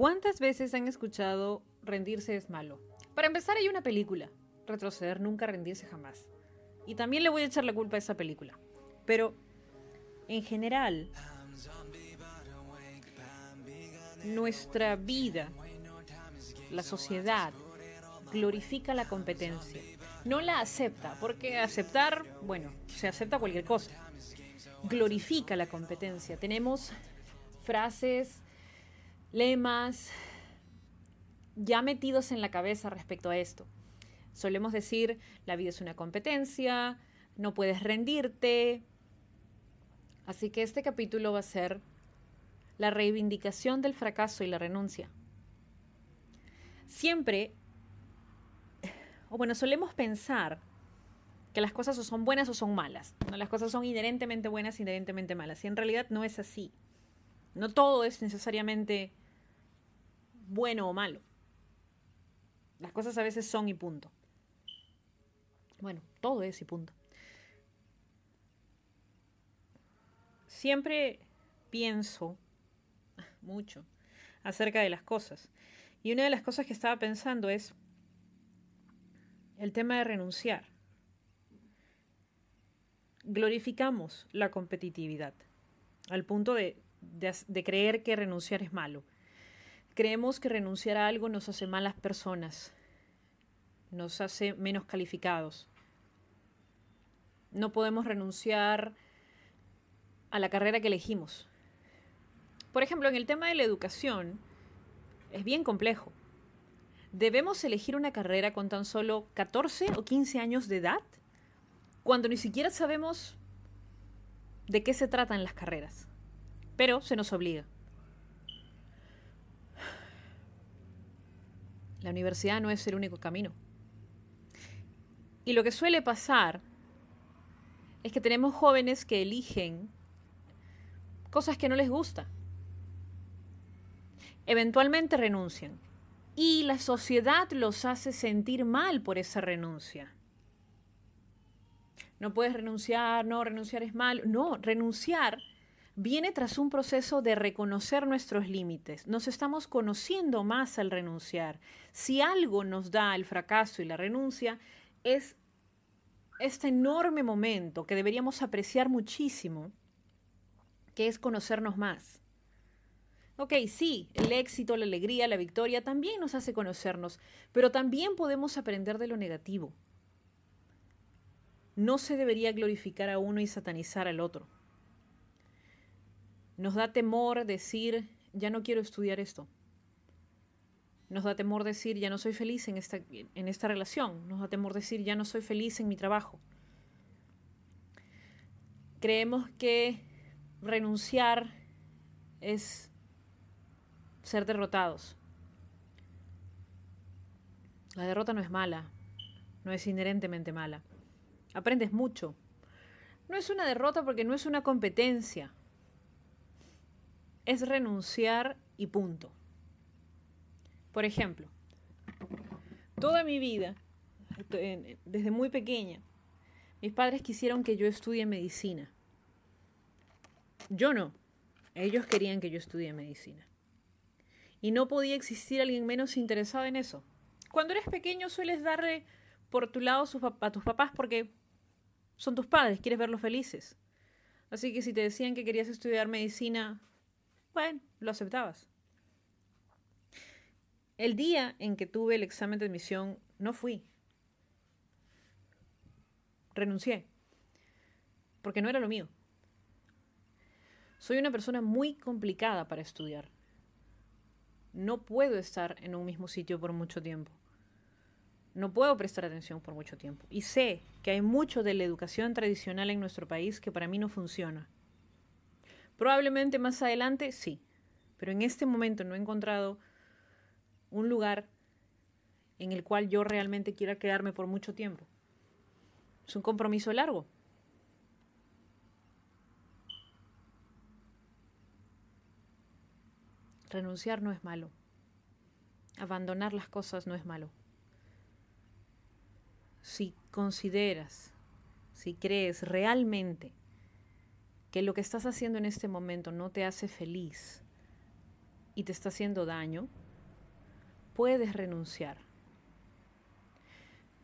¿Cuántas veces han escuchado rendirse es malo? Para empezar hay una película, retroceder nunca, rendirse jamás. Y también le voy a echar la culpa a esa película. Pero, en general, nuestra vida, la sociedad, glorifica la competencia. No la acepta, porque aceptar, bueno, se acepta cualquier cosa. Glorifica la competencia. Tenemos frases, lemas ya metidos en la cabeza respecto a esto. Solemos decir, la vida es una competencia, no puedes rendirte. Así que este capítulo va a ser la reivindicación del fracaso y la renuncia. Siempre, o bueno, solemos pensar que las cosas son buenas o son malas. Las cosas son inherentemente buenas, inherentemente malas. Y en realidad no es así. No todo es necesariamente bueno o malo. Las cosas a veces son y punto. Bueno, todo es y punto. Siempre pienso mucho acerca de las cosas. Y una de las cosas que estaba pensando es el tema de renunciar. Glorificamos la competitividad al punto de, de, creer que renunciar es malo. Creemos que renunciar a algo nos hace malas personas, nos hace menos calificados. No podemos renunciar a la carrera que elegimos. Por ejemplo, en el tema de la educación, es bien complejo. ¿Debemos elegir una carrera con tan solo 14 o 15 años de edad? Cuando ni siquiera sabemos de qué se tratan las carreras. Pero se nos obliga. La universidad no es el único camino. Y lo que suele pasar es que tenemos jóvenes que eligen cosas que no les gusta. Eventualmente renuncian. Y la sociedad los hace sentir mal por esa renuncia. No puedes renunciar, no, renunciar es mal. No, renunciar viene tras un proceso de reconocer nuestros límites. Nos estamos conociendo más al renunciar. Si algo nos da el fracaso y la renuncia, es este enorme momento que deberíamos apreciar muchísimo, que es conocernos más. Ok, sí, el éxito, la alegría, la victoria también nos hace conocernos, pero también podemos aprender de lo negativo. No se debería glorificar a uno y satanizar al otro. Nos da temor decir, ya no quiero estudiar esto. Nos da temor decir, ya no soy feliz en esta, en esta relación. Nos da temor decir, ya no soy feliz en mi trabajo. Creemos que renunciar es ser derrotados. La derrota no es mala, no es inherentemente mala. Aprendes mucho. No es una derrota porque no es una competencia es renunciar y punto. Por ejemplo, toda mi vida, desde muy pequeña, mis padres quisieron que yo estudie medicina. Yo no. Ellos querían que yo estudie medicina. Y no podía existir alguien menos interesado en eso. Cuando eres pequeño sueles darle por tu lado a tus papás porque son tus padres, quieres verlos felices. Así que si te decían que querías estudiar medicina, bueno, lo aceptabas. El día en que tuve el examen de admisión, no fui. Renuncié. Porque no era lo mío. Soy una persona muy complicada para estudiar. No puedo estar en un mismo sitio por mucho tiempo. No puedo prestar atención por mucho tiempo. Y sé que hay mucho de la educación tradicional en nuestro país que para mí no funciona. Probablemente más adelante sí, pero en este momento no he encontrado un lugar en el cual yo realmente quiera quedarme por mucho tiempo. Es un compromiso largo. Renunciar no es malo. Abandonar las cosas no es malo. Si consideras, si crees realmente que lo que estás haciendo en este momento no te hace feliz, y te está haciendo daño, puedes renunciar.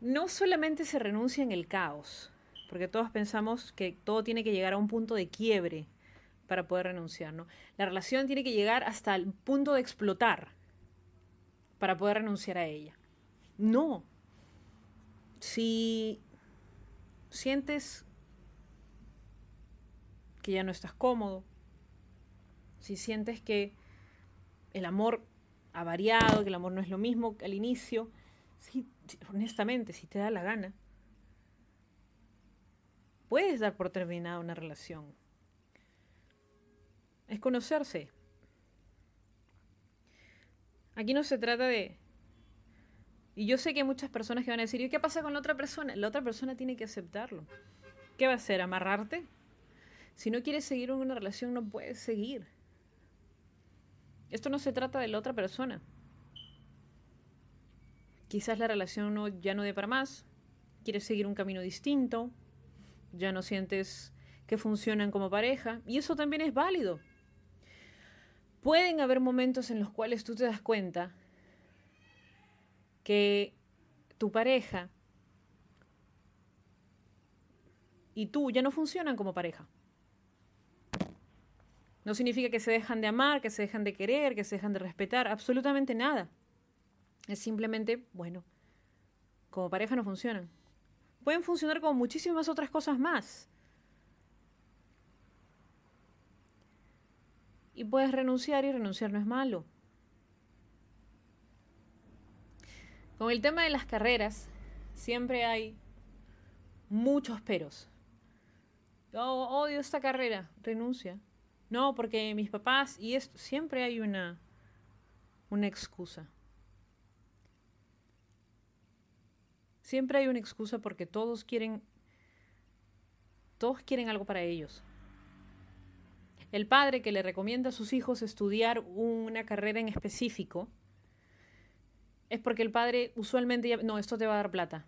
No solamente se renuncia en el caos, porque todos pensamos que todo tiene que llegar a un punto de quiebre para poder renunciar, ¿no? La relación tiene que llegar hasta el punto de explotar para poder renunciar a ella. No. Si sientes que ya no estás cómodo, si sientes que el amor ha variado, que el amor no es lo mismo que al inicio, si, honestamente, si te da la gana, puedes dar por terminada una relación. Es conocerse. Aquí no se trata de... Y yo sé que hay muchas personas que van a decir, ¿y qué pasa con la otra persona? La otra persona tiene que aceptarlo. ¿Qué va a hacer? ¿Amarrarte? Si no quieres seguir en una relación, no puedes seguir. Esto no se trata de la otra persona. Quizás la relación no, ya no dé para más, quieres seguir un camino distinto, ya no sientes que funcionan como pareja, y eso también es válido. Pueden haber momentos en los cuales tú te das cuenta que tu pareja y tú ya no funcionan como pareja. No significa que se dejan de amar, que se dejan de querer, que se dejan de respetar, absolutamente nada. Es simplemente, bueno, como pareja no funcionan. Pueden funcionar como muchísimas otras cosas más. Y puedes renunciar y renunciar no es malo. Con el tema de las carreras, siempre hay muchos peros. Oh, odio esta carrera, renuncia. No, porque mis papás y esto, siempre hay una, una excusa. Siempre hay una excusa porque todos quieren, todos quieren algo para ellos. El padre que le recomienda a sus hijos estudiar una carrera en específico es porque el padre usualmente ya, no, esto te va a dar plata.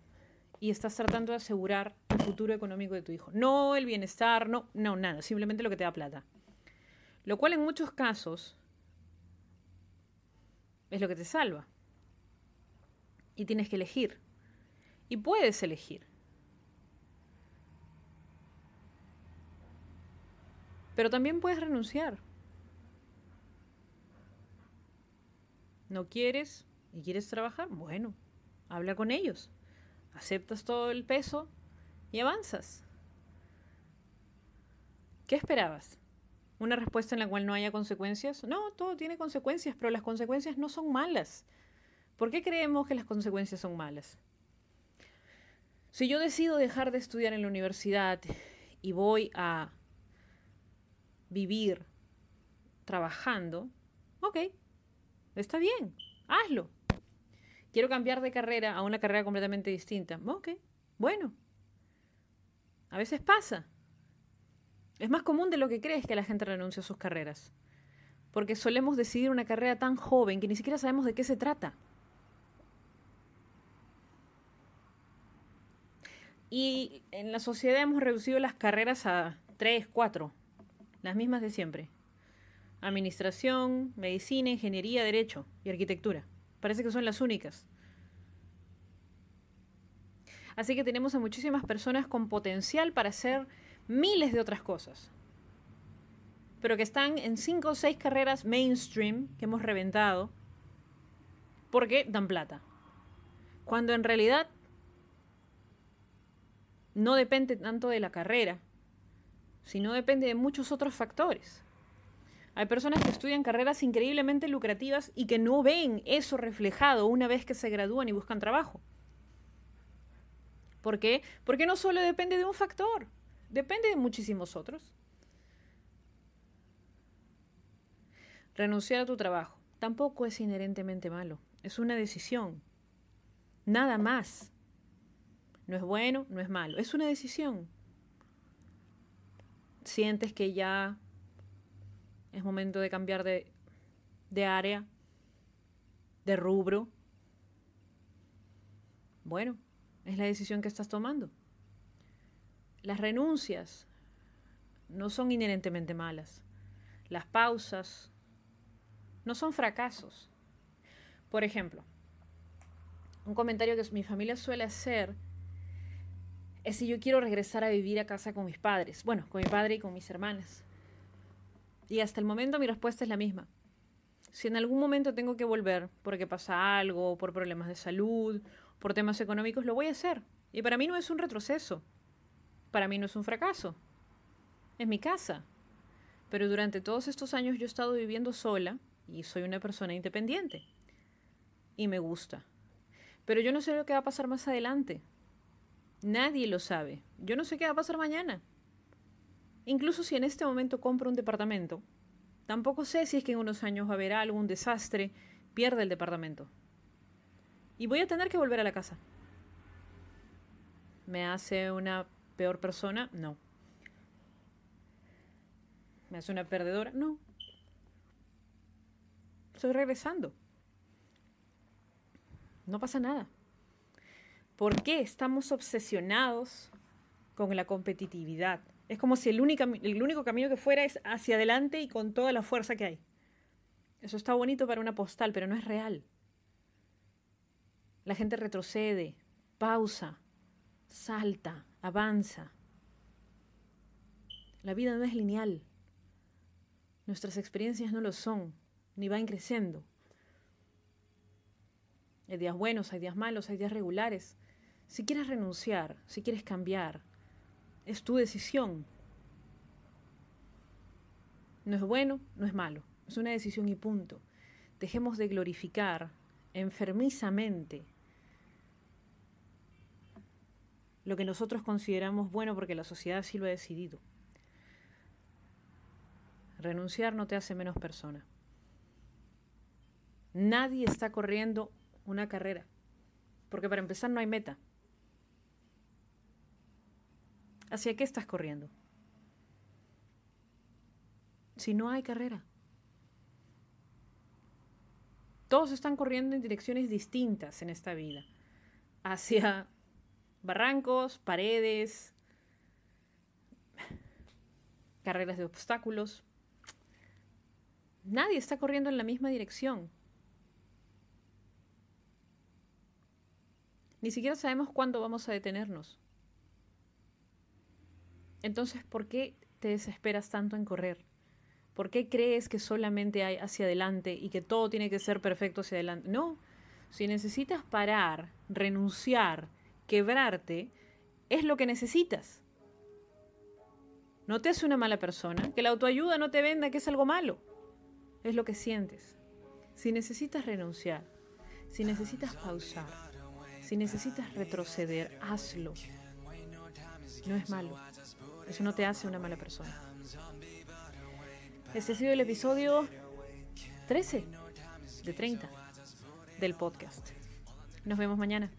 Y estás tratando de asegurar el futuro económico de tu hijo. No el bienestar, no, no, nada, simplemente lo que te da plata. Lo cual en muchos casos es lo que te salva. Y tienes que elegir. Y puedes elegir. Pero también puedes renunciar. ¿No quieres y quieres trabajar? Bueno, habla con ellos. Aceptas todo el peso y avanzas. ¿Qué esperabas? ¿Una respuesta en la cual no haya consecuencias? No, todo tiene consecuencias, pero las consecuencias no son malas. ¿Por qué creemos que las consecuencias son malas? Si yo decido dejar de estudiar en la universidad y voy a vivir trabajando, ok, está bien, hazlo. Quiero cambiar de carrera a una carrera completamente distinta, ok, bueno. A veces pasa. Es más común de lo que crees que la gente renuncie a sus carreras. Porque solemos decidir una carrera tan joven que ni siquiera sabemos de qué se trata. Y en la sociedad hemos reducido las carreras a tres, cuatro. Las mismas de siempre. Administración, medicina, ingeniería, derecho y arquitectura. Parece que son las únicas. Así que tenemos a muchísimas personas con potencial para hacer miles de otras cosas. Pero que están en cinco o seis carreras mainstream que hemos reventado porque dan plata. Cuando en realidad no depende tanto de la carrera, sino depende de muchos otros factores. Hay personas que estudian carreras increíblemente lucrativas y que no ven eso reflejado una vez que se gradúan y buscan trabajo. ¿Por qué? Porque no solo depende de un factor, depende de muchísimos otros. Renunciar a tu trabajo tampoco es inherentemente malo, es una decisión. Nada más. No es bueno, no es malo, es una decisión sientes que ya es momento de cambiar de, de área, de rubro, bueno, es la decisión que estás tomando. Las renuncias no son inherentemente malas. Las pausas no son fracasos. Por ejemplo, un comentario que mi familia suele hacer es si yo quiero regresar a vivir a casa con mis padres, bueno, con mi padre y con mis hermanas. Y hasta el momento mi respuesta es la misma. Si en algún momento tengo que volver porque pasa algo, por problemas de salud, por temas económicos, lo voy a hacer. Y para mí no es un retroceso. Para mí no es un fracaso. Es mi casa. Pero durante todos estos años yo he estado viviendo sola y soy una persona independiente. Y me gusta. Pero yo no sé lo que va a pasar más adelante. Nadie lo sabe. Yo no sé qué va a pasar mañana. Incluso si en este momento compro un departamento, tampoco sé si es que en unos años va a haber algún desastre, pierde el departamento. Y voy a tener que volver a la casa. ¿Me hace una peor persona? No. ¿Me hace una perdedora? No. Estoy regresando. No pasa nada. ¿Por qué estamos obsesionados con la competitividad? Es como si el único, el único camino que fuera es hacia adelante y con toda la fuerza que hay. Eso está bonito para una postal, pero no es real. La gente retrocede, pausa, salta, avanza. La vida no es lineal. Nuestras experiencias no lo son, ni van creciendo. Hay días buenos, hay días malos, hay días regulares. Si quieres renunciar, si quieres cambiar, es tu decisión. No es bueno, no es malo. Es una decisión y punto. Dejemos de glorificar enfermizamente lo que nosotros consideramos bueno porque la sociedad sí lo ha decidido. Renunciar no te hace menos persona. Nadie está corriendo una carrera, porque para empezar no hay meta. ¿Hacia qué estás corriendo? Si no hay carrera. Todos están corriendo en direcciones distintas en esta vida. Hacia barrancos, paredes, carreras de obstáculos. Nadie está corriendo en la misma dirección. Ni siquiera sabemos cuándo vamos a detenernos. Entonces, ¿por qué te desesperas tanto en correr? ¿Por qué crees que solamente hay hacia adelante y que todo tiene que ser perfecto hacia adelante? No, si necesitas parar, renunciar, quebrarte, es lo que necesitas. No te hace una mala persona, que la autoayuda no te venda que es algo malo. Es lo que sientes. Si necesitas renunciar, si necesitas pausar, si necesitas retroceder, hazlo. No es malo. Eso no te hace una mala persona. Este ha sido el episodio 13 de 30 del podcast. Nos vemos mañana.